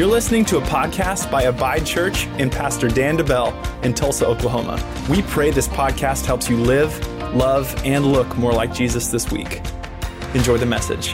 You're listening to a podcast by Abide Church and Pastor Dan DeBell in Tulsa, Oklahoma. We pray this podcast helps you live, love, and look more like Jesus this week. Enjoy the message.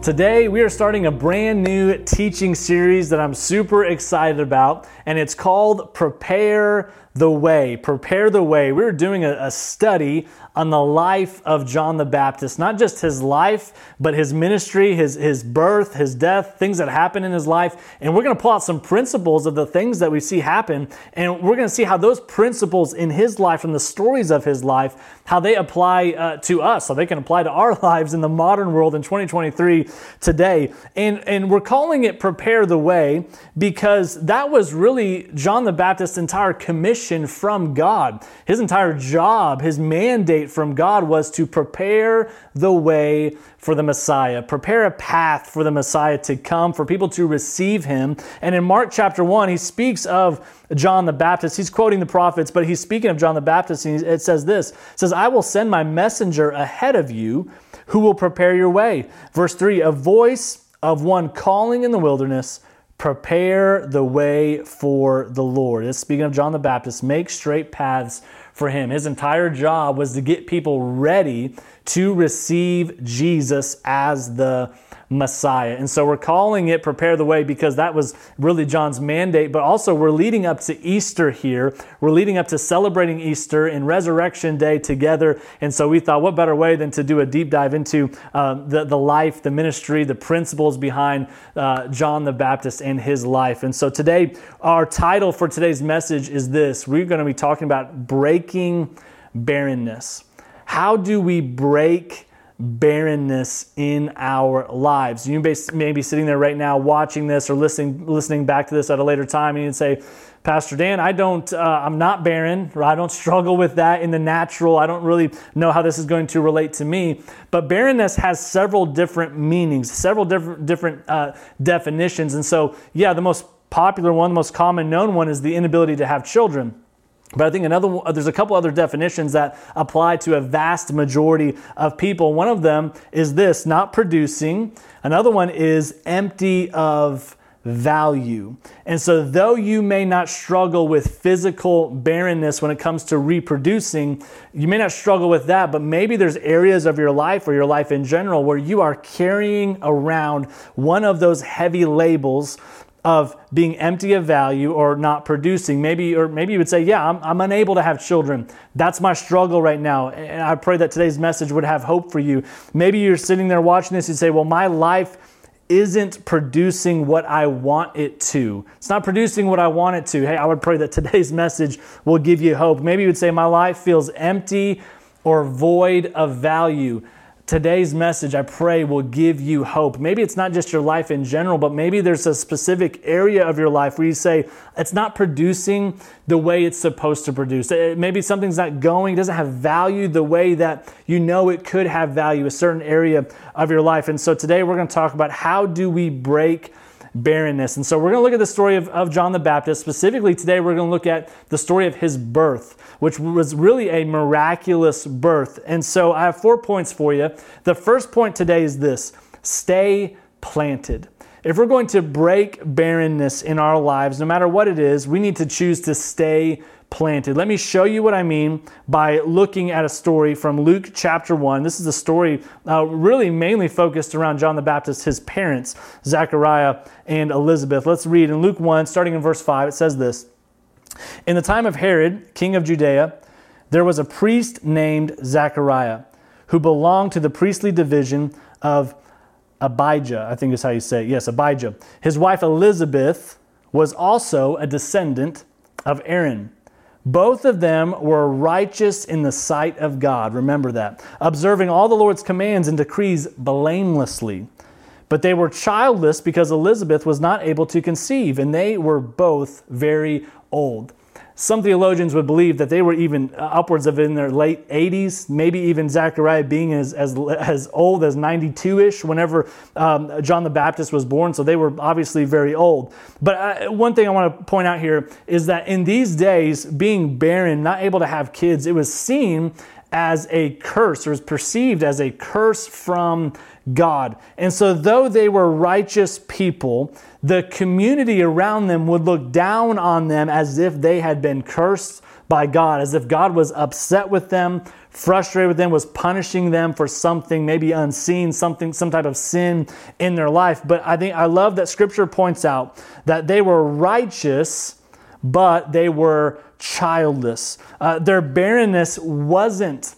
Today, we are starting a brand new teaching series that I'm super excited about, and it's called Prepare the Way. Prepare the Way. We're doing a, a study on the life of John the Baptist, not just his life, but his ministry, his, his birth, his death, things that happened in his life. And we're going to pull out some principles of the things that we see happen. And we're going to see how those principles in his life and the stories of his life, how they apply uh, to us, so they can apply to our lives in the modern world in 2023 today. And, and we're calling it Prepare the Way because that was really John the Baptist's entire commission from God. His entire job, his mandate from God was to prepare the way for the Messiah, prepare a path for the Messiah to come, for people to receive him. And in Mark chapter 1, he speaks of John the Baptist. He's quoting the prophets, but he's speaking of John the Baptist, and it says this it says, I will send my messenger ahead of you who will prepare your way. Verse 3 A voice of one calling in the wilderness, prepare the way for the Lord. This speaking of John the Baptist, make straight paths for him. His entire job was to get people ready to receive Jesus as the Messiah. And so we're calling it Prepare the Way because that was really John's mandate, but also we're leading up to Easter here. We're leading up to celebrating Easter and Resurrection Day together. And so we thought, what better way than to do a deep dive into uh, the, the life, the ministry, the principles behind uh, John the Baptist and his life. And so today, our title for today's message is this we're going to be talking about breaking barrenness. How do we break barrenness in our lives. You may be sitting there right now watching this or listening listening back to this at a later time, and you'd say, Pastor Dan, I don't, uh, I'm not barren, or I don't struggle with that in the natural. I don't really know how this is going to relate to me. But barrenness has several different meanings, several different different uh, definitions, and so yeah, the most popular one, the most common known one, is the inability to have children. But I think another uh, there's a couple other definitions that apply to a vast majority of people. One of them is this, not producing. Another one is empty of value. And so though you may not struggle with physical barrenness when it comes to reproducing, you may not struggle with that, but maybe there's areas of your life or your life in general where you are carrying around one of those heavy labels of being empty of value or not producing. Maybe, or maybe you would say, Yeah, I'm, I'm, unable to have children. That's my struggle right now. And I pray that today's message would have hope for you. Maybe you're sitting there watching this and say, Well, my life isn't producing what I want it to. It's not producing what I want it to. Hey, I would pray that today's message will give you hope. Maybe you would say, My life feels empty or void of value today's message, I pray, will give you hope. Maybe it's not just your life in general, but maybe there's a specific area of your life where you say, it's not producing the way it's supposed to produce. Eh, maybe something's not going, doesn't have value the way that you know it could have value, a certain area of your life. And so today we're going to talk about how do we break barrenness. And so we're going to look at the story of, of John the Baptist. Specifically, today we're going to look at the story of his birth, which was really a miraculous birth. And so I have four points for you. The first point today is this stay planted. If we're going to break barrenness in our lives, no matter what it is, we need to choose to stay planted. Let me show you what I mean by looking at a story from Luke chapter 1. This is a story uh, really mainly focused around John the Baptist, his parents, Zechariah and Elizabeth. Let's read in Luke 1, starting in verse 5. It says this In the time of Herod, king of Judea, there was a priest named Zechariah who belonged to the priestly division of Abijah, I think is how you say it. Yes, Abijah. His wife Elizabeth was also a descendant of Aaron. Both of them were righteous in the sight of God. Remember that. Observing all the Lord's commands and decrees blamelessly. But they were childless because Elizabeth was not able to conceive, and they were both very old. Some theologians would believe that they were even uh, upwards of in their late 80s, maybe even Zechariah being as, as, as old as 92 ish whenever um, John the Baptist was born. So they were obviously very old. But uh, one thing I want to point out here is that in these days, being barren, not able to have kids, it was seen as a curse or is perceived as a curse from God. And so, though they were righteous people, the community around them would look down on them as if they had been cursed by God, as if God was upset with them, frustrated with them, was punishing them for something maybe unseen, something, some type of sin in their life. But I think I love that scripture points out that they were righteous, but they were childless. Uh, their barrenness wasn't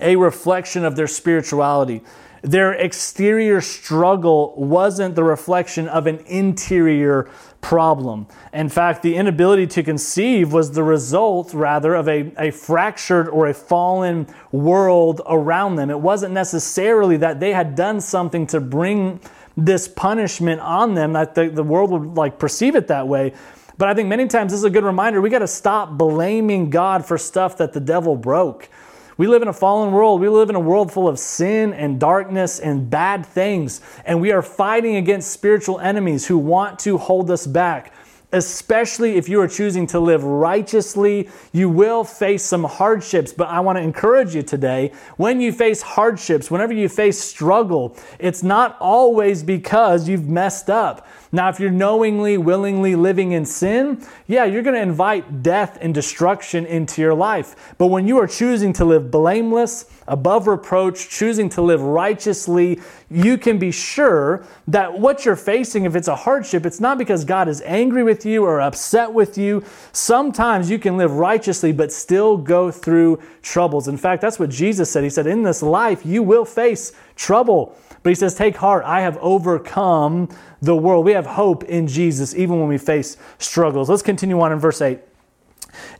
a reflection of their spirituality. Their exterior struggle wasn't the reflection of an interior problem. In fact, the inability to conceive was the result, rather, of a, a fractured or a fallen world around them. It wasn't necessarily that they had done something to bring this punishment on them, that the, the world would like perceive it that way. But I think many times this is a good reminder we got to stop blaming God for stuff that the devil broke. We live in a fallen world. We live in a world full of sin and darkness and bad things. And we are fighting against spiritual enemies who want to hold us back especially if you are choosing to live righteously, you will face some hardships. But I want to encourage you today when you face hardships, whenever you face struggle, it's not always because you've messed up. Now, if you're knowingly, willingly living in sin, yeah, you're going to invite death and destruction into your life. But when you are choosing to live blameless, above reproach, choosing to live righteously, you can be sure that what you're facing, if it's a hardship, it's not because God is angry with you or upset with you. Sometimes you can live righteously but still go through troubles. In fact, that's what Jesus said. He said, In this life, you will face trouble. But he says, Take heart, I have overcome the world. We have hope in Jesus even when we face struggles. Let's continue on in verse 8.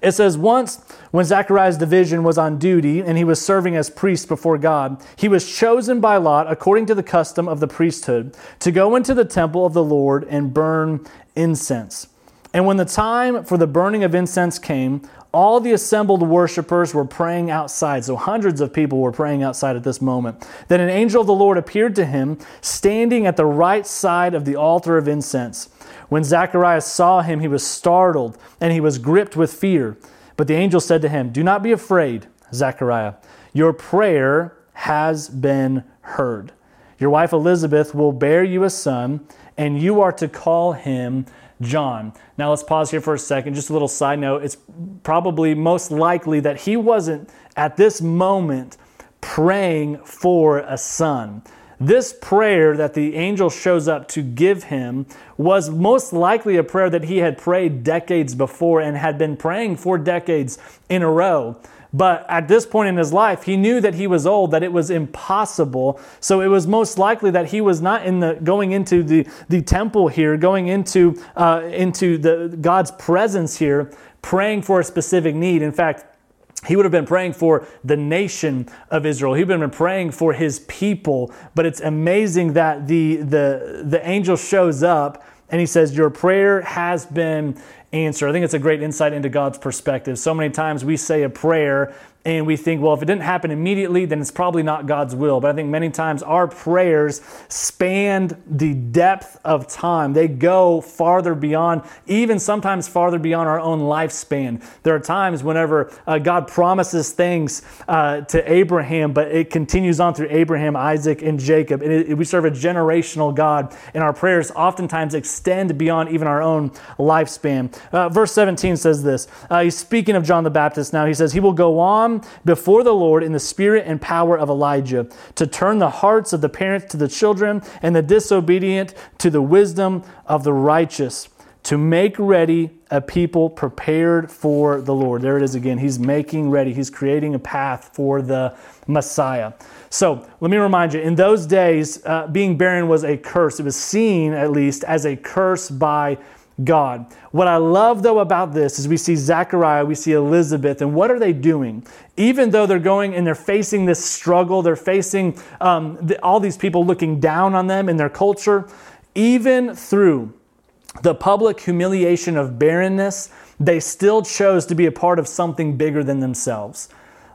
It says, Once when Zechariah's division was on duty and he was serving as priest before God, he was chosen by Lot, according to the custom of the priesthood, to go into the temple of the Lord and burn incense. And when the time for the burning of incense came, all the assembled worshippers were praying outside. So hundreds of people were praying outside at this moment. Then an angel of the Lord appeared to him, standing at the right side of the altar of incense. When Zacharias saw him, he was startled and he was gripped with fear. But the angel said to him, Do not be afraid, Zechariah. Your prayer has been heard. Your wife Elizabeth will bear you a son, and you are to call him John. Now let's pause here for a second. Just a little side note. It's probably most likely that he wasn't at this moment praying for a son. This prayer that the angel shows up to give him was most likely a prayer that he had prayed decades before and had been praying for decades in a row. But at this point in his life, he knew that he was old, that it was impossible. So it was most likely that he was not in the going into the, the temple here, going into uh, into the God's presence here, praying for a specific need. In fact, he would have been praying for the nation of Israel. He would have been praying for his people. But it's amazing that the, the, the angel shows up and he says, Your prayer has been answered. I think it's a great insight into God's perspective. So many times we say a prayer and we think, well, if it didn't happen immediately, then it's probably not God's will. But I think many times our prayers span the depth of time. They go farther beyond, even sometimes farther beyond our own lifespan. There are times whenever uh, God promises things uh, to Abraham, but it continues on through Abraham, Isaac, and Jacob. And it, we serve a generational God, and our prayers oftentimes extend beyond even our own lifespan. Uh, verse 17 says this uh, He's speaking of John the Baptist now. He says, He will go on come before the Lord in the spirit and power of Elijah to turn the hearts of the parents to the children and the disobedient to the wisdom of the righteous to make ready a people prepared for the Lord. There it is again. He's making ready, he's creating a path for the Messiah. So let me remind you in those days, uh, being barren was a curse. It was seen, at least, as a curse by God. What I love though about this is we see Zechariah, we see Elizabeth, and what are they doing? Even though they're going and they're facing this struggle, they're facing um, the, all these people looking down on them in their culture, even through the public humiliation of barrenness, they still chose to be a part of something bigger than themselves.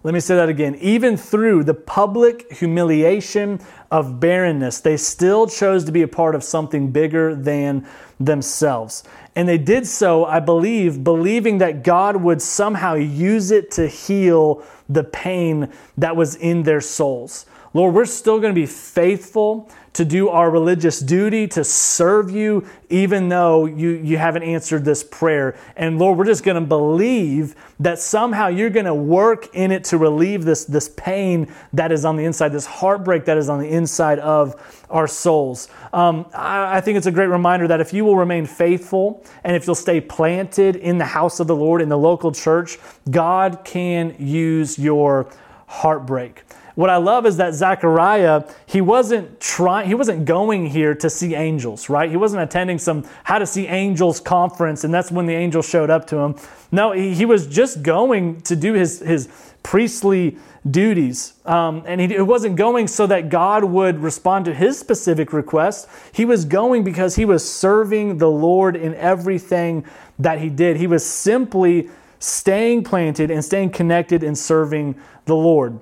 Let me say that again. Even through the public humiliation of barrenness, they still chose to be a part of something bigger than themselves. And they did so, I believe, believing that God would somehow use it to heal the pain that was in their souls. Lord, we're still going to be faithful to do our religious duty, to serve you, even though you, you haven't answered this prayer. And Lord, we're just going to believe that somehow you're going to work in it to relieve this, this pain that is on the inside, this heartbreak that is on the inside of our souls. Um, I, I think it's a great reminder that if you will remain faithful and if you'll stay planted in the house of the Lord, in the local church, God can use your heartbreak what I love is that Zechariah, he wasn't trying, he wasn't going here to see angels, right? He wasn't attending some how to see angels conference, and that's when the angel showed up to him. No, he, he was just going to do his, his priestly duties. Um, and he, it wasn't going so that God would respond to his specific request. He was going because he was serving the Lord in everything that he did. He was simply staying planted and staying connected and serving the Lord.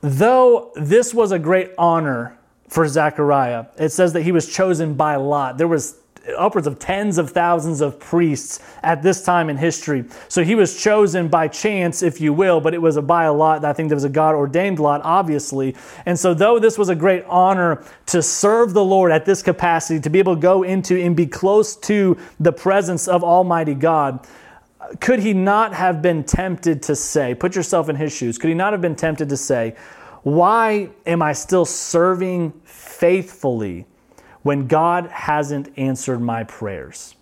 Though this was a great honor for Zechariah, it says that he was chosen by lot. There was upwards of tens of thousands of priests at this time in history. So he was chosen by chance, if you will, but it was a by a lot. I think there was a God ordained lot, obviously. And so, though this was a great honor to serve the Lord at this capacity, to be able to go into and be close to the presence of Almighty God, could he not have been tempted to say, put yourself in his shoes, could he not have been tempted to say, why am I still serving faithfully when God hasn't answered my prayers?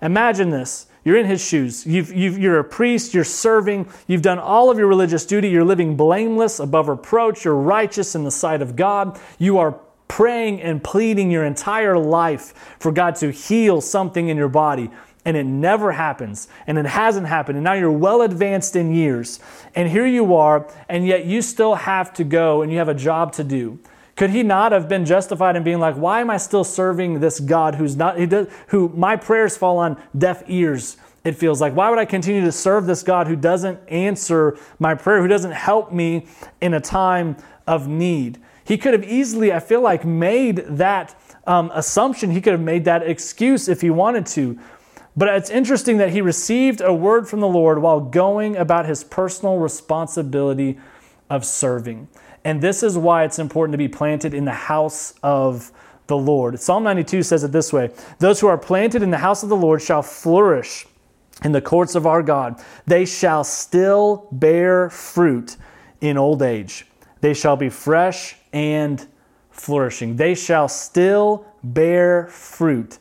Imagine this. You're in his shoes. you are a priest, you're serving, you've done all of your religious duty, you're living blameless, above reproach, you're righteous in the sight of God. You are praying and pleading your entire life for God to heal something in your body and it never happens and it hasn't happened and now you're well advanced in years and here you are and yet you still have to go and you have a job to do. Could he not have been justified in being like why am i still serving this god who's not he does, who my prayers fall on deaf ears it feels like? Why would i continue to serve this god who doesn't answer my prayer who doesn't help me in a time of need? He could have easily i feel like made that um, assumption. He could have made that excuse if he wanted to but it's interesting that he received a word from the Lord while going about his personal responsibility of serving. And this is why it's important to be planted in the house of the Lord. Psalm 92 says it this way Those who are planted in the house of the Lord shall flourish in the courts of our God. They shall still bear fruit in old age. They shall be fresh and flourishing. They shall still bear fruit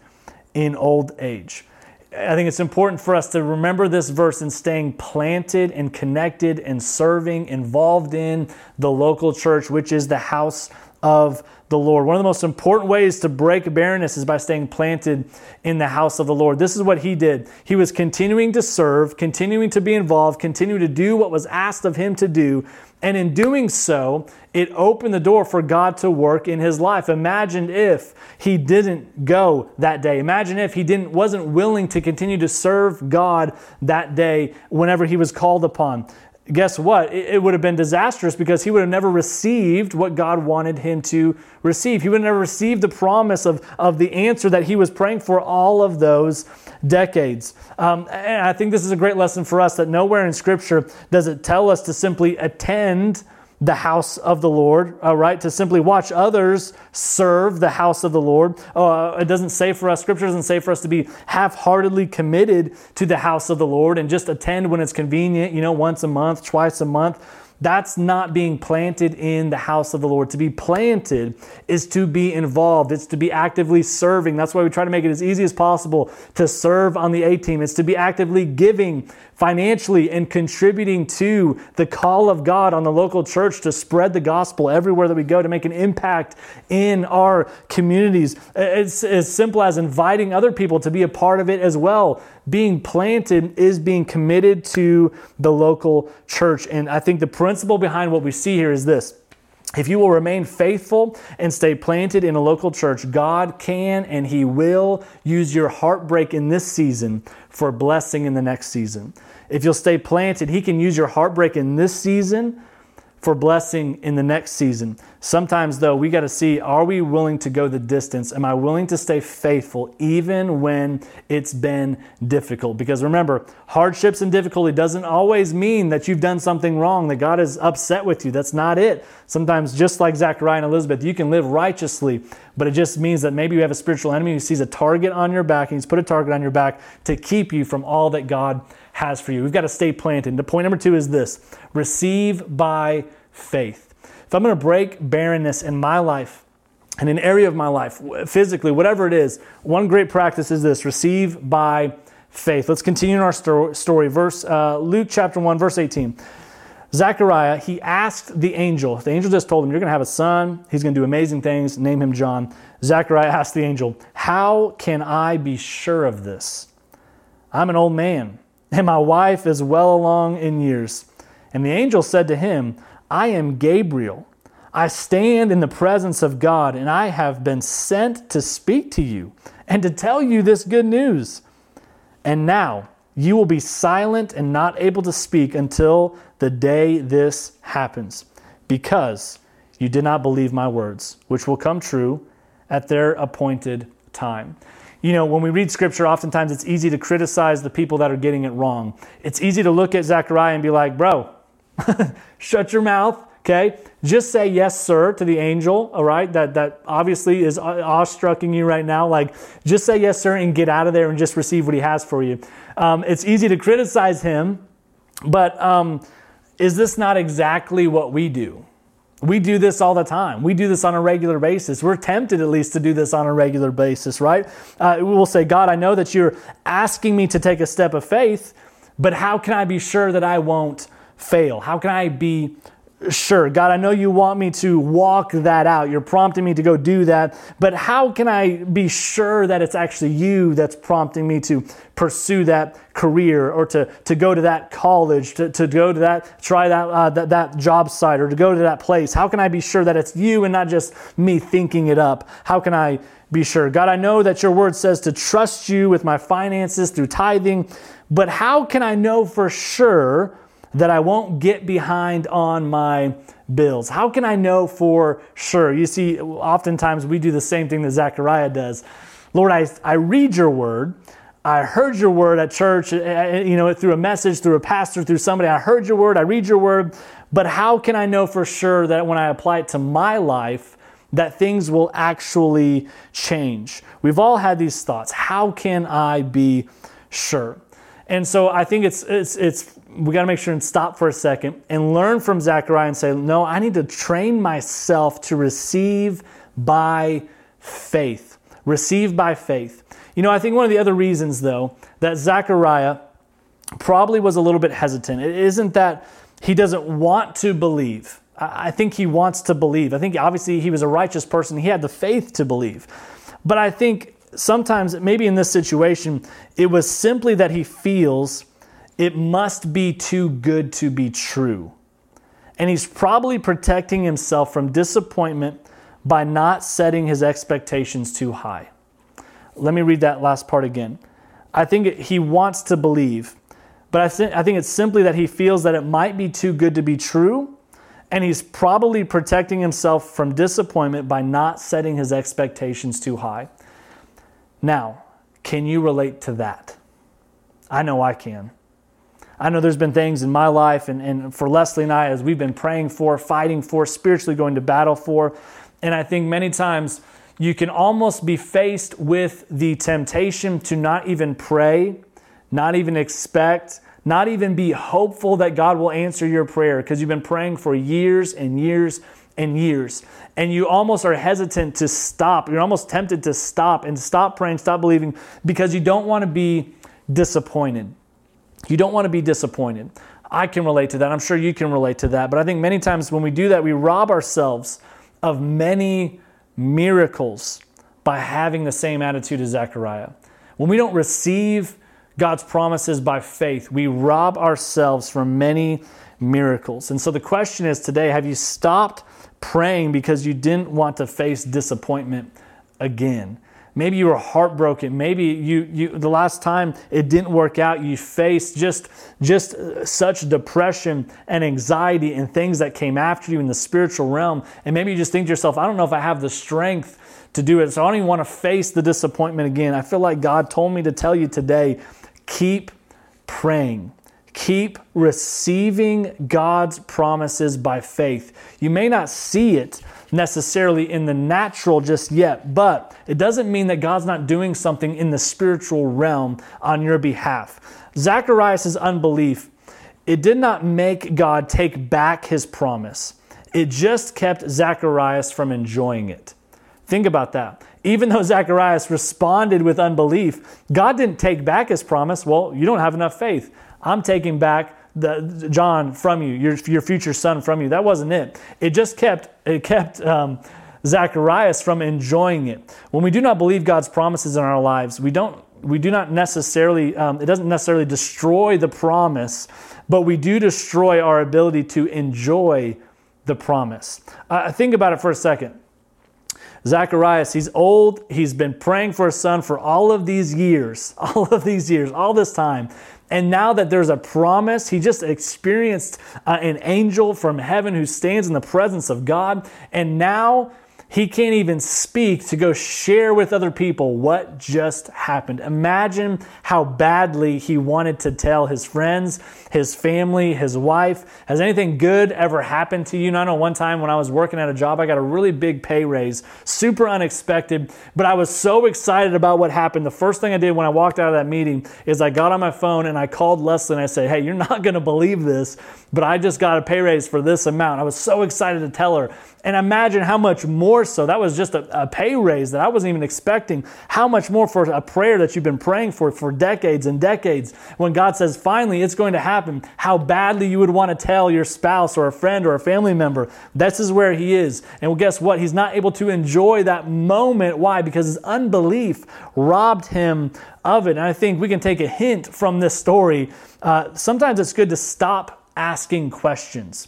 in old age. I think it's important for us to remember this verse and staying planted and connected and serving, involved in the local church, which is the house of the Lord. One of the most important ways to break barrenness is by staying planted in the house of the Lord. This is what he did. He was continuing to serve, continuing to be involved, continuing to do what was asked of him to do. And in doing so, it opened the door for God to work in his life. Imagine if he didn't go that day. Imagine if he didn't wasn't willing to continue to serve God that day whenever he was called upon guess what? It, would have been disastrous because he would have never received what God wanted him to receive. He would have never received the promise of, of the answer that he was praying for all of those decades. Um, and I think this is a great lesson for us that nowhere in Scripture does it tell us to simply attend the house of the Lord, uh, right? To simply watch others serve the house of the Lord. Uh, it doesn't say for us, Scripture doesn't say for us to be half heartedly committed to the house of the Lord and just attend when it's convenient, you know, once a month, twice a month. That's not being planted in the house of the Lord. To be planted is to be involved, it's to be actively serving. That's why we try to make it as easy as possible to serve on the A team. It's to be actively giving financially and contributing to the call of God on the local church to spread the gospel everywhere that we go, to make an impact in our communities. It's as simple as inviting other people to be a part of it as well. Being planted is being committed to the local church. And I think the principle behind what we see here is this. If you will remain faithful and stay planted in a local church, God can and He will use your heartbreak in this season for blessing in the next season. if you'll stay planted, He can use your heartbreak in this season for blessing in the next season. Sometimes, though, we got to see are we willing to go the distance? Am I willing to stay faithful even when it's been difficult? Because remember, hardships and difficulty doesn't always mean that you've done something wrong, that God is upset with you. That's not it. Sometimes, just like Zachariah and Elizabeth, you can live righteously, but it just means that maybe you have a spiritual enemy who sees a target on your back and he's put a target on your back to keep you from all that God has for you. We've got to stay planted. The point number two is this receive by faith. If I'm going to break barrenness in my life, in an area of my life, physically, whatever it is, one great practice is this receive by faith. Let's continue in our story. Verse uh, Luke chapter 1, verse 18. Zechariah, he asked the angel, the angel just told him, You're going to have a son. He's going to do amazing things. Name him John. Zechariah asked the angel, How can I be sure of this? I'm an old man and my wife is well along in years. And the angel said to him, I am Gabriel. I stand in the presence of God, and I have been sent to speak to you and to tell you this good news. And now you will be silent and not able to speak until the day this happens, because you did not believe my words, which will come true at their appointed time you know, when we read scripture, oftentimes it's easy to criticize the people that are getting it wrong. It's easy to look at Zechariah and be like, bro, shut your mouth, okay? Just say yes, sir, to the angel, all right? That, that obviously is awestrucking you right now. Like, just say yes, sir, and get out of there and just receive what he has for you. Um, it's easy to criticize him, but um, is this not exactly what we do? We do this all the time. We do this on a regular basis. We're tempted, at least, to do this on a regular basis, right? Uh, we will say, God, I know that you're asking me to take a step of faith, but how can I be sure that I won't fail? How can I be Sure, God, I know you want me to walk that out. You're prompting me to go do that. But how can I be sure that it's actually you that's prompting me to pursue that career or to, to go to that college, to, to go to that, try that, uh, that, that job site or to go to that place? How can I be sure that it's you and not just me thinking it up? How can I be sure? God, I know that your word says to trust you with my finances through tithing, but how can I know for sure? That I won't get behind on my bills? How can I know for sure? You see, oftentimes we do the same thing that Zechariah does. Lord, I, I read your word. I heard your word at church, eh, eh, you know, through a message, through a pastor, through somebody. I heard your word, I read your word, but how can I know for sure that when I apply it to my life, that things will actually change? We've all had these thoughts. How can I be sure? And so I think it's it's it's we got to make sure and stop for a second and learn from Zechariah and say, no, I need to train myself to receive by faith. Receive by faith. You know, I think one of the other reasons, though, that Zechariah probably was a little bit hesitant, it isn't that he doesn't want to believe. I think he wants to believe. I think obviously he was a righteous person, he had the faith to believe. But I think sometimes, maybe in this situation, it was simply that he feels it must be too good to be true. And he's probably protecting himself from disappointment by not setting his expectations too high. Let me read that last part again. I think he wants to believe, but I, th- I think it's simply that he feels that it might be too good to be true, and he's probably protecting himself from disappointment by not setting his expectations too high. Now, can you relate to that? I know I can. I know there's been things in my life and, and for Leslie and I as we've been praying for, fighting for, spiritually going to battle for. And I think many times you can almost be faced with the temptation to not even pray, not even expect, not even be hopeful that God will answer your prayer because you've been praying for years and years and years. And you almost are hesitant to stop. You're almost tempted to stop and stop praying, stop believing because you don't want to be disappointed. You don't want to be disappointed. I can relate to that. I'm sure you can relate to that. But I think many times when we do that, we rob ourselves of many miracles by having the same attitude as Zechariah. When we don't receive God's promises by faith, we rob ourselves from many miracles. And so the question is today have you stopped praying because you didn't want to face disappointment again? Maybe you were heartbroken. Maybe you, you the last time it didn't work out, you faced just, just uh, such depression and anxiety and things that came after you in the spiritual realm. And maybe you just think to yourself, I don't know if I have the strength to do it. So I don't even want to face the disappointment again. I feel like God told me to tell you today keep praying. Keep receiving God's promises by faith. You may not see it necessarily in the natural just yet, but it doesn't mean that God's not doing something in the spiritual realm on your behalf. Zacharias' unbelief, it did not make God take back his promise. It just kept Zacharias from enjoying it. Think about that. Even though Zacharias responded with unbelief, God didn't take back his promise. Well, you don't have enough faith. I'm taking back the John from you, your, your future son from you. That wasn't it. It just kept it kept um, Zacharias from enjoying it. When we do not believe God's promises in our lives, we don't we do not necessarily um, it doesn't necessarily destroy the promise, but we do destroy our ability to enjoy the promise. Uh, think about it for a second. Zacharias, he's old. He's been praying for a son for all of these years, all of these years, all this time. And now that there's a promise, he just experienced uh, an angel from heaven who stands in the presence of God. And now he can't even speak to go share with other people what just happened. Imagine how badly he wanted to tell his friends, his family, his wife. Has anything good ever happened to you? And I know one time when I was working at a job, I got a really big pay raise, super unexpected, but I was so excited about what happened. The first thing I did when I walked out of that meeting is I got on my phone and I called Leslie and I said, Hey, you're not going to believe this, but I just got a pay raise for this amount. I was so excited to tell her. And imagine how much more so. That was just a, a, pay raise that I wasn't even expecting. How much more for a prayer that you've been praying for for decades and decades. When God says, finally, it's going to happen, how badly you would want to tell your spouse or a friend or a family member. This is where He is. And well, guess what? He's not able to enjoy that moment. Why? Because his unbelief robbed him of it. And I think we can take a hint from this story. Uh, sometimes it's good to stop asking questions.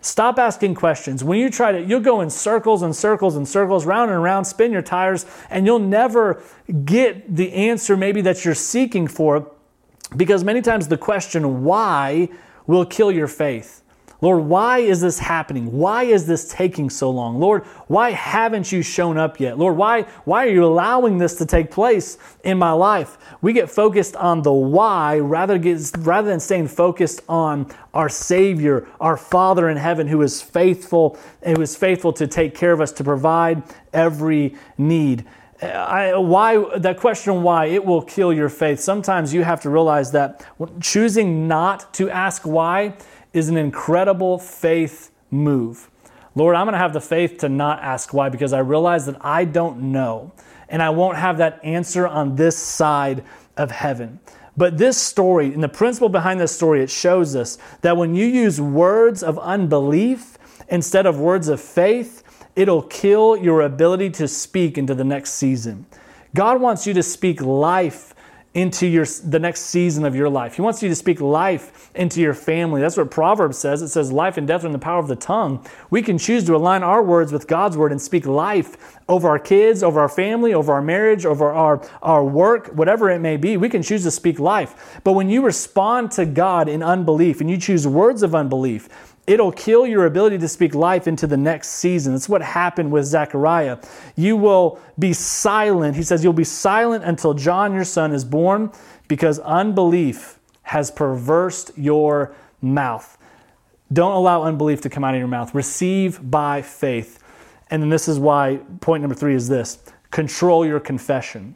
Stop asking questions. When you try to, you'll go in circles and circles and circles, round and round, spin your tires, and you'll never get the answer maybe that you're seeking for because many times the question why will kill your faith. Lord, why is this happening? Why is this taking so long? Lord, why haven't you shown up yet? Lord, why, why are you allowing this to take place in my life? We get focused on the why rather, get, rather than staying focused on our Savior, our Father in heaven, who is faithful who is faithful to take care of us, to provide every need. I, why that question why it will kill your faith sometimes you have to realize that choosing not to ask why is an incredible faith move. Lord, I'm going to have the faith to not ask why because I realize that I don't know and I won't have that answer on this side of heaven. But this story, and the principle behind this story, it shows us that when you use words of unbelief instead of words of faith, it'll kill your ability to speak into the next season. God wants you to speak life into your the next season of your life. He wants you to speak life into your family. That's what Proverbs says. It says life and death are in the power of the tongue. We can choose to align our words with God's word and speak life over our kids, over our family, over our marriage, over our, our work, whatever it may be. We can choose to speak life. But when you respond to God in unbelief and you choose words of unbelief, It'll kill your ability to speak life into the next season. That's what happened with Zechariah. You will be silent. He says, You'll be silent until John, your son, is born, because unbelief has perversed your mouth. Don't allow unbelief to come out of your mouth. Receive by faith. And then this is why point number three is this control your confession.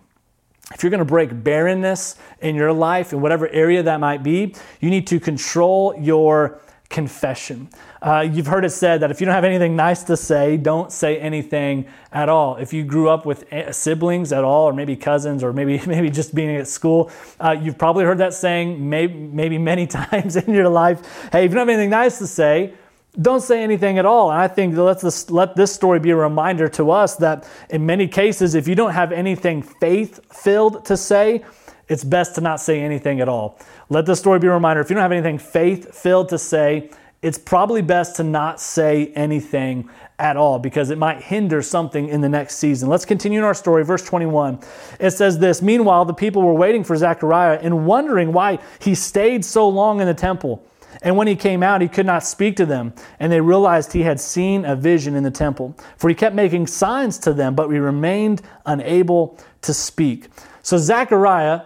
If you're going to break barrenness in your life, in whatever area that might be, you need to control your confession. Uh, you've heard it said that if you don't have anything nice to say, don't say anything at all. If you grew up with siblings at all, or maybe cousins, or maybe maybe just being at school, uh, you've probably heard that saying maybe, maybe many times in your life. Hey, if you don't have anything nice to say, don't say anything at all. And I think let this, let this story be a reminder to us that in many cases, if you don't have anything faith filled to say, it's best to not say anything at all. Let this story be a reminder if you don't have anything faith filled to say, it's probably best to not say anything at all because it might hinder something in the next season. Let's continue in our story. Verse 21. It says this Meanwhile, the people were waiting for Zechariah and wondering why he stayed so long in the temple. And when he came out, he could not speak to them. And they realized he had seen a vision in the temple. For he kept making signs to them, but he remained unable to speak. So Zechariah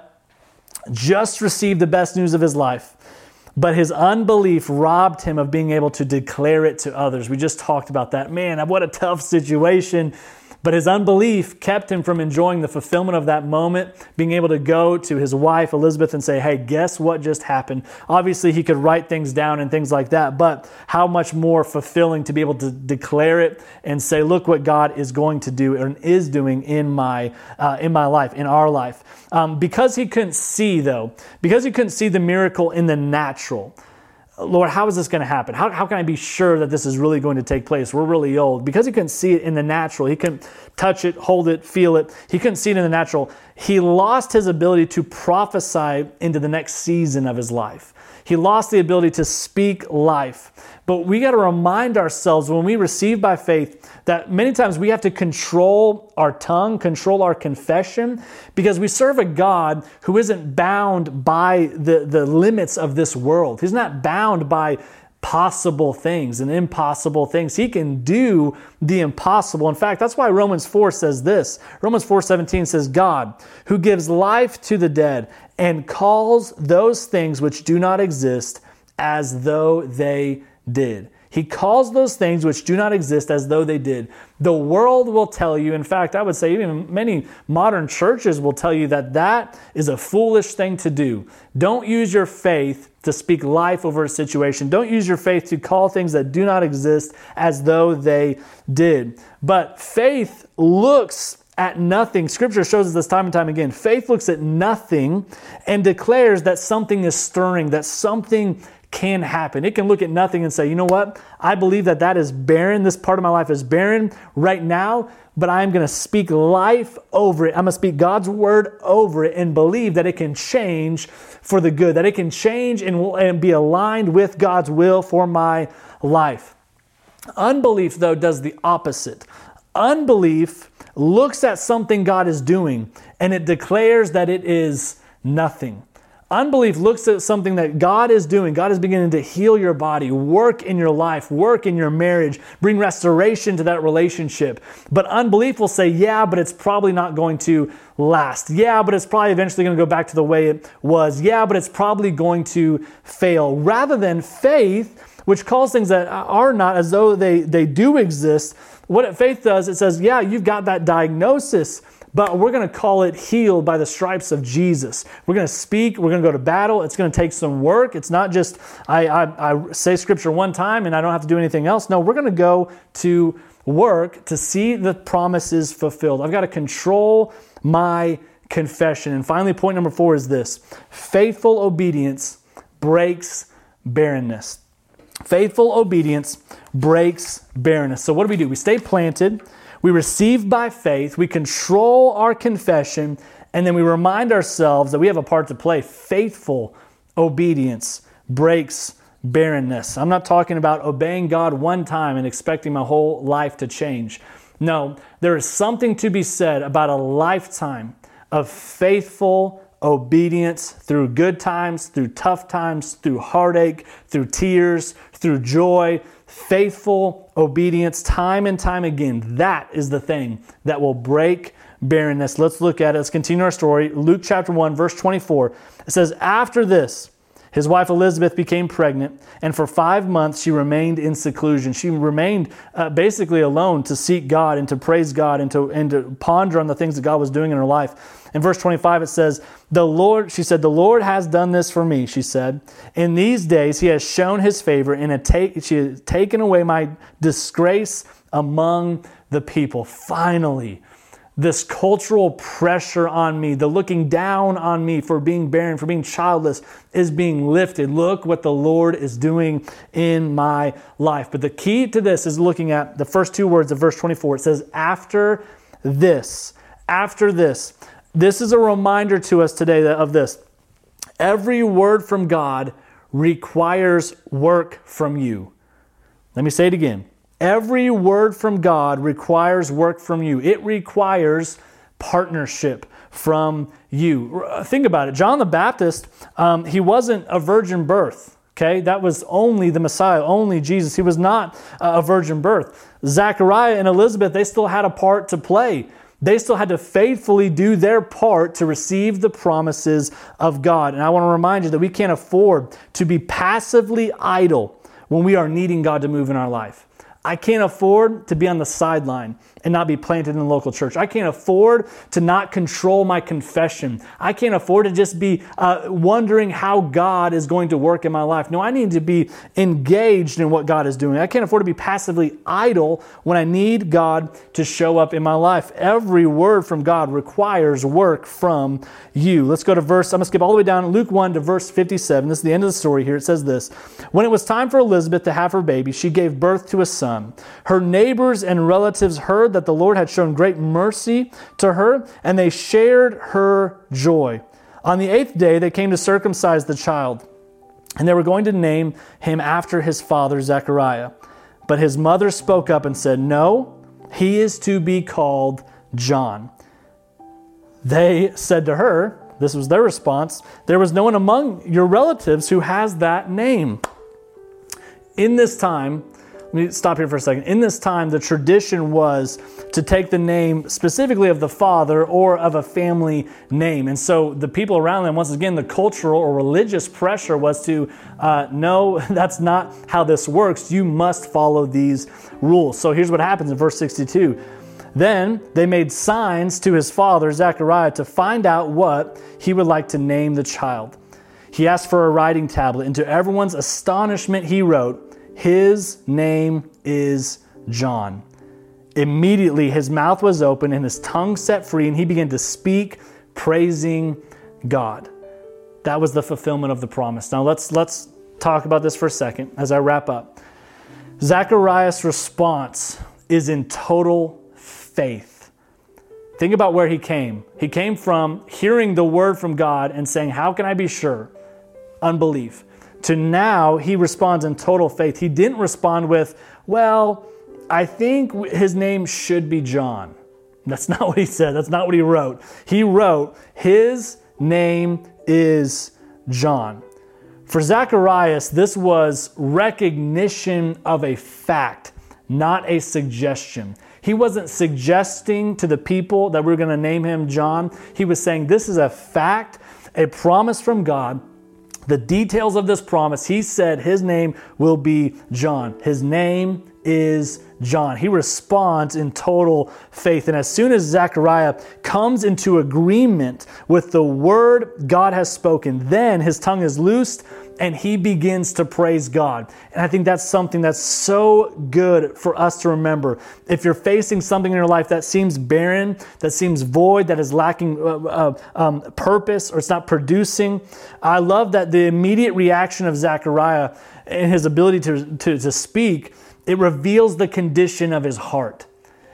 just received the best news of his life. But his unbelief robbed him of being able to declare it to others. We just talked about that. Man, what a tough situation but his unbelief kept him from enjoying the fulfillment of that moment, being able to go to his wife, Elizabeth, and say, Hey, guess what just happened? Obviously, he could write things down and things like that, but how much more fulfilling to be able to declare it and say, Look what God is going to do and is doing in my, uh, in my life, in our life. Um, because he couldn't see, though, because he couldn't see the miracle in the natural, Lord, how is this going to happen? How, how can I be sure that this is really going to take place? We're really old. Because he couldn't see it in the natural, he couldn't touch it, hold it, feel it. He couldn't see it in the natural. He lost his ability to prophesy into the next season of his life. He lost the ability to speak life. But we got to remind ourselves when we receive by faith that many times we have to control our tongue, control our confession, because we serve a God who isn't bound by the, the limits of this world. He's not bound by possible things and impossible things. He can do the impossible. In fact, that's why Romans 4 says this. Romans 4:17 says God, who gives life to the dead and calls those things which do not exist as though they did. He calls those things which do not exist as though they did. The world will tell you, in fact, I would say even many modern churches will tell you that that is a foolish thing to do. Don't use your faith to speak life over a situation. Don't use your faith to call things that do not exist as though they did. But faith looks at nothing. Scripture shows us this time and time again. Faith looks at nothing and declares that something is stirring, that something can happen. It can look at nothing and say, you know what? I believe that that is barren. This part of my life is barren right now, but I'm going to speak life over it. I'm going to speak God's word over it and believe that it can change for the good, that it can change and, and be aligned with God's will for my life. Unbelief, though, does the opposite. Unbelief looks at something God is doing and it declares that it is nothing. Unbelief looks at something that God is doing. God is beginning to heal your body, work in your life, work in your marriage, bring restoration to that relationship. But unbelief will say, yeah, but it's probably not going to last. Yeah, but it's probably eventually going to go back to the way it was. Yeah, but it's probably going to fail. Rather than faith, which calls things that are not as though they, they do exist, what faith does, it says, yeah, you've got that diagnosis but we're going to call it healed by the stripes of Jesus. We're going to speak, we're going to go to battle. It's going to take some work. It's not just I, I, I say scripture one time and I don't have to do anything else. No, we're going to go to work to see the promises fulfilled. I've got to control my confession. And finally, point number four is this faithful obedience breaks barrenness. Faithful obedience breaks barrenness. So, what do we do? We stay planted. We receive by faith, we control our confession, and then we remind ourselves that we have a part to play. Faithful obedience breaks barrenness. I'm not talking about obeying God one time and expecting my whole life to change. No, there is something to be said about a lifetime of faithful obedience through good times, through tough times, through heartache, through tears, through joy, faithful obedience time and time again. That is the thing that will break barrenness. Let's look at it. Let's continue our story. Luke chapter 1, verse 24. It says, After this, his wife Elizabeth became pregnant, and for five months she remained in seclusion. She remained uh, basically alone to seek God and to praise God and to, and to ponder on the things that God was doing in her life. In verse 25, it says, The Lord, she said, The Lord has done this for me, she said. In these days he has shown his favor and take, she has taken away my disgrace among the people. Finally, this cultural pressure on me, the looking down on me for being barren, for being childless, is being lifted. Look what the Lord is doing in my life. But the key to this is looking at the first two words of verse 24. It says, After this, after this. This is a reminder to us today of this. Every word from God requires work from you. Let me say it again. Every word from God requires work from you. It requires partnership from you. Think about it. John the Baptist, um, he wasn't a virgin birth. Okay, that was only the Messiah, only Jesus. He was not a virgin birth. Zachariah and Elizabeth, they still had a part to play. They still had to faithfully do their part to receive the promises of God. And I want to remind you that we can't afford to be passively idle when we are needing God to move in our life. I can't afford to be on the sideline and not be planted in the local church. I can't afford to not control my confession. I can't afford to just be uh, wondering how God is going to work in my life. No, I need to be engaged in what God is doing. I can't afford to be passively idle when I need God to show up in my life. Every word from God requires work from you. Let's go to verse, I'm going to skip all the way down, Luke 1 to verse 57. This is the end of the story here. It says this When it was time for Elizabeth to have her baby, she gave birth to a son. Her neighbors and relatives heard that the Lord had shown great mercy to her, and they shared her joy. On the eighth day, they came to circumcise the child, and they were going to name him after his father, Zechariah. But his mother spoke up and said, No, he is to be called John. They said to her, This was their response, there was no one among your relatives who has that name. In this time, let me stop here for a second. In this time, the tradition was to take the name specifically of the father or of a family name. And so the people around them, once again, the cultural or religious pressure was to uh, no, that's not how this works. You must follow these rules. So here's what happens in verse 62. Then they made signs to his father, Zechariah, to find out what he would like to name the child. He asked for a writing tablet, and to everyone's astonishment, he wrote, his name is John. Immediately his mouth was open and his tongue set free, and he began to speak, praising God. That was the fulfillment of the promise. Now let's let's talk about this for a second as I wrap up. Zacharias' response is in total faith. Think about where he came. He came from hearing the word from God and saying, How can I be sure? Unbelief to now he responds in total faith. He didn't respond with, Well, I think his name should be John. That's not what he said. That's not what he wrote. He wrote, His name is John. For Zacharias, this was recognition of a fact, not a suggestion. He wasn't suggesting to the people that we we're going to name him John. He was saying, This is a fact, a promise from God the details of this promise, he said his name will be John. His name is John. He responds in total faith. And as soon as Zechariah comes into agreement with the word God has spoken, then his tongue is loosed and he begins to praise God. And I think that's something that's so good for us to remember. If you're facing something in your life that seems barren, that seems void, that is lacking uh, uh, um, purpose, or it's not producing, I love that the immediate reaction of Zechariah and his ability to, to, to speak, it reveals the condition of his heart.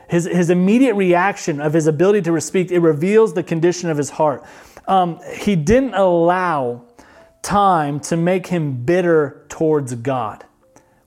His, his immediate reaction of his ability to speak, it reveals the condition of his heart. Um, he didn't allow time to make him bitter towards God,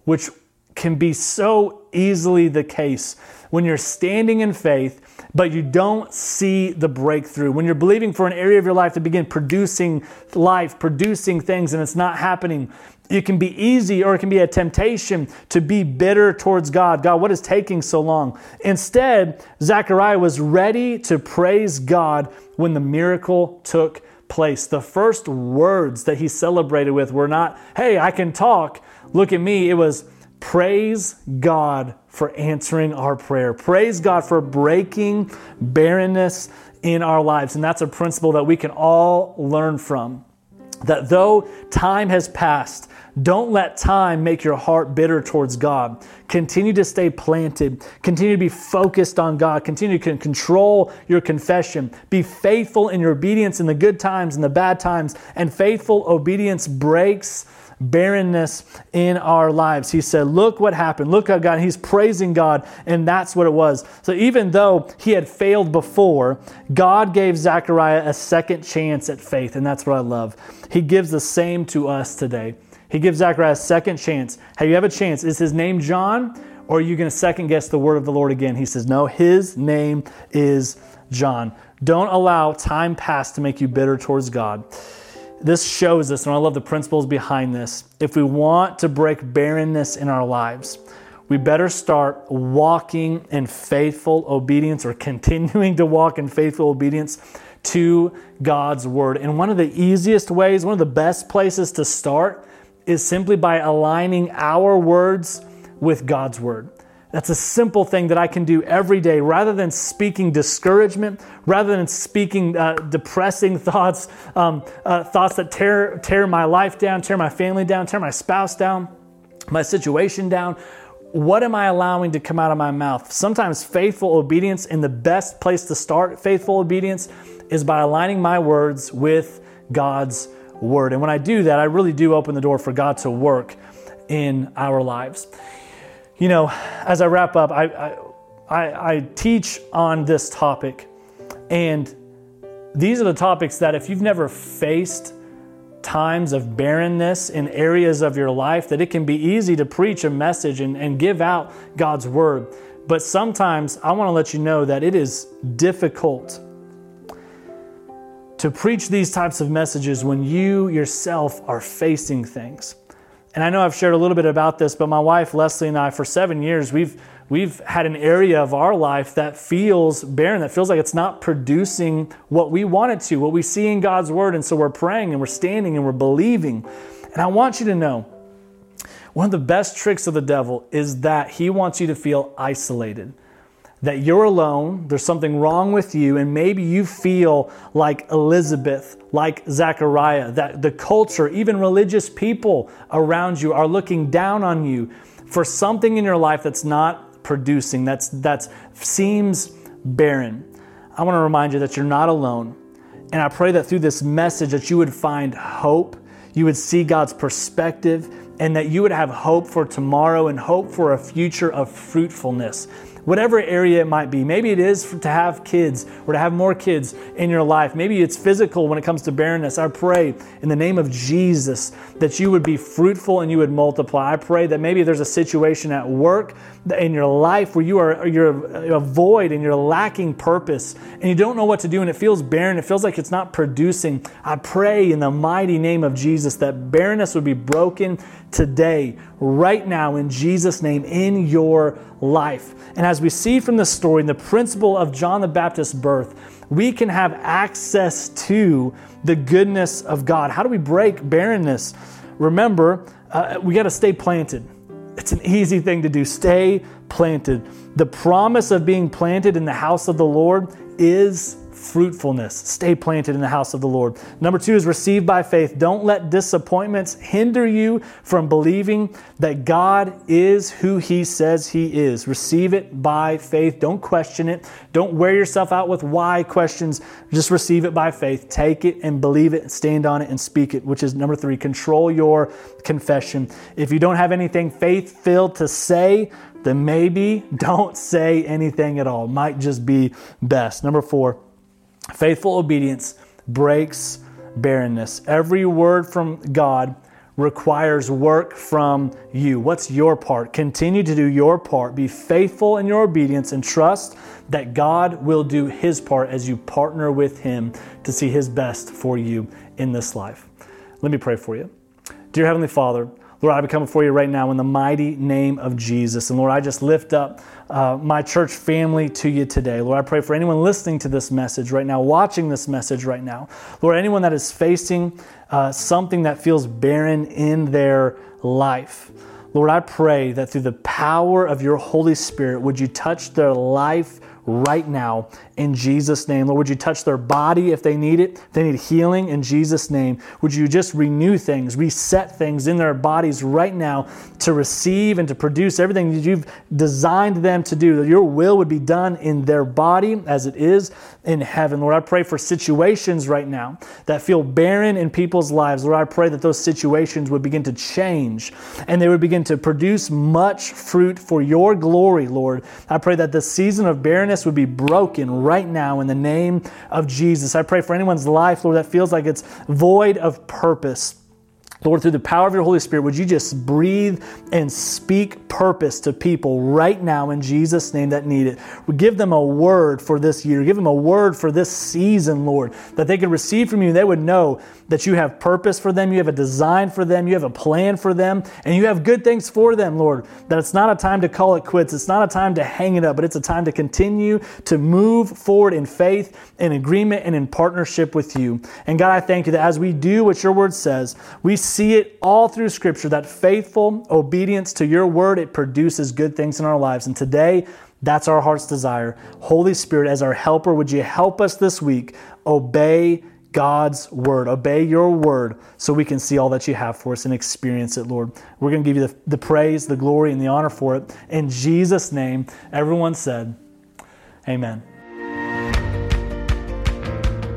which can be so easily the case when you're standing in faith, but you don't see the breakthrough. When you're believing for an area of your life to begin producing life, producing things, and it's not happening, it can be easy or it can be a temptation to be bitter towards God. God, what is taking so long? Instead, Zechariah was ready to praise God when the miracle took place. The first words that he celebrated with were not, hey, I can talk, look at me. It was, praise God for answering our prayer. Praise God for breaking barrenness in our lives. And that's a principle that we can all learn from. That though time has passed, don't let time make your heart bitter towards God. Continue to stay planted. Continue to be focused on God. Continue to control your confession. Be faithful in your obedience in the good times and the bad times. And faithful obedience breaks barrenness in our lives. He said, Look what happened. Look how God, he's praising God, and that's what it was. So even though he had failed before, God gave Zechariah a second chance at faith, and that's what I love. He gives the same to us today. He gives Zechariah a second chance. Hey, you have a chance. Is his name John? Or are you going to second guess the word of the Lord again? He says, No, his name is John. Don't allow time past to make you bitter towards God. This shows us, and I love the principles behind this. If we want to break barrenness in our lives, we better start walking in faithful obedience or continuing to walk in faithful obedience to God's word. And one of the easiest ways, one of the best places to start is simply by aligning our words with God's word. That's a simple thing that I can do every day rather than speaking discouragement, rather than speaking uh, depressing thoughts, um, uh, thoughts that tear, tear my life down, tear my family down, tear my spouse down, my situation down. What am I allowing to come out of my mouth? Sometimes faithful obedience, and the best place to start faithful obedience is by aligning my words with God's word. And when I do that, I really do open the door for God to work in our lives. You know, as I wrap up, I, I, I, teach on this topic, and these are the topics that if you've never faced times of barrenness in areas of your life, that it can be easy to preach a message and, and give out God's word. But sometimes I want to let you know that it is difficult to preach these types of messages when you yourself are facing things. And I know I've shared a little bit about this, but my wife Leslie and I, for seven years, we've we've had an area of our life that feels barren, that feels like it's not producing what we want it to, what we see in God's word. And so we're praying and we're standing and we're believing. And I want you to know one of the best tricks of the devil is that he wants you to feel isolated that you're alone, there's something wrong with you, and maybe you feel like Elizabeth, like Zechariah, that the culture, even religious people around you are looking down on you for something in your life that's not producing, that's that seems barren. I want to remind you that you're not alone. And I pray that through this message that you would find hope, you would see God's perspective, and that you would have hope for tomorrow and hope for a future of fruitfulness whatever area it might be. Maybe it is to have kids or to have more kids in your life. Maybe it's physical when it comes to barrenness. I pray in the name of Jesus that you would be fruitful and you would multiply. I pray that maybe there's a situation at work in your life where you are you're a void and you're lacking purpose and you don't know what to do and it feels barren. It feels like it's not producing. I pray in the mighty name of Jesus that barrenness would be broken today, right now, in Jesus' name, in your life. And as we see from the story, in the principle of John the Baptist's birth, we can have access to the goodness of God. How do we break barrenness? Remember, uh, we got to stay planted. It's an easy thing to do. Stay planted. The promise of being planted in the house of the Lord is fruitfulness. Stay planted in the house of the Lord. Number two is receive by faith. Don't let disappointments hinder you from believing that God is who He says He is. Receive it by faith. Don't question it. Don't wear yourself out with why questions. Just receive it by faith. Take it and believe it, stand on it and speak it, which is number three. Control your confession. If you don't have anything faith filled to say, then maybe don't say anything at all. Might just be best. Number four, Faithful obedience breaks barrenness. Every word from God requires work from you. What's your part? Continue to do your part. Be faithful in your obedience and trust that God will do his part as you partner with him to see his best for you in this life. Let me pray for you. Dear Heavenly Father, Lord, I become before you right now in the mighty name of Jesus. And Lord, I just lift up uh, my church family to you today. Lord, I pray for anyone listening to this message right now, watching this message right now. Lord, anyone that is facing uh, something that feels barren in their life. Lord, I pray that through the power of your Holy Spirit, would you touch their life right now in Jesus' name. Lord, would you touch their body if they need it? If they need healing in Jesus' name, would you just renew things, reset things in their bodies right now to receive and to produce everything that you've designed them to do? That your will would be done in their body as it is in heaven. Lord, I pray for situations right now that feel barren in people's lives. Lord, I pray that those situations would begin to change and they would begin to produce much fruit for your glory, Lord. I pray that the season of barrenness would be broken right now in the name of Jesus. I pray for anyone's life, Lord, that feels like it's void of purpose. Lord, through the power of your Holy Spirit, would you just breathe and speak purpose to people right now in Jesus' name that need it? Give them a word for this year. Give them a word for this season, Lord, that they could receive from you. They would know that you have purpose for them, you have a design for them, you have a plan for them, and you have good things for them, Lord. That it's not a time to call it quits, it's not a time to hang it up, but it's a time to continue to move forward in faith, in agreement, and in partnership with you. And God, I thank you that as we do what your word says, we see it all through Scripture that faithful obedience to your word, it produces good things in our lives. And today, that's our heart's desire. Holy Spirit, as our helper, would you help us this week obey God's word, obey your word so we can see all that you have for us and experience it, Lord. We're going to give you the, the praise, the glory, and the honor for it. In Jesus' name, everyone said, Amen.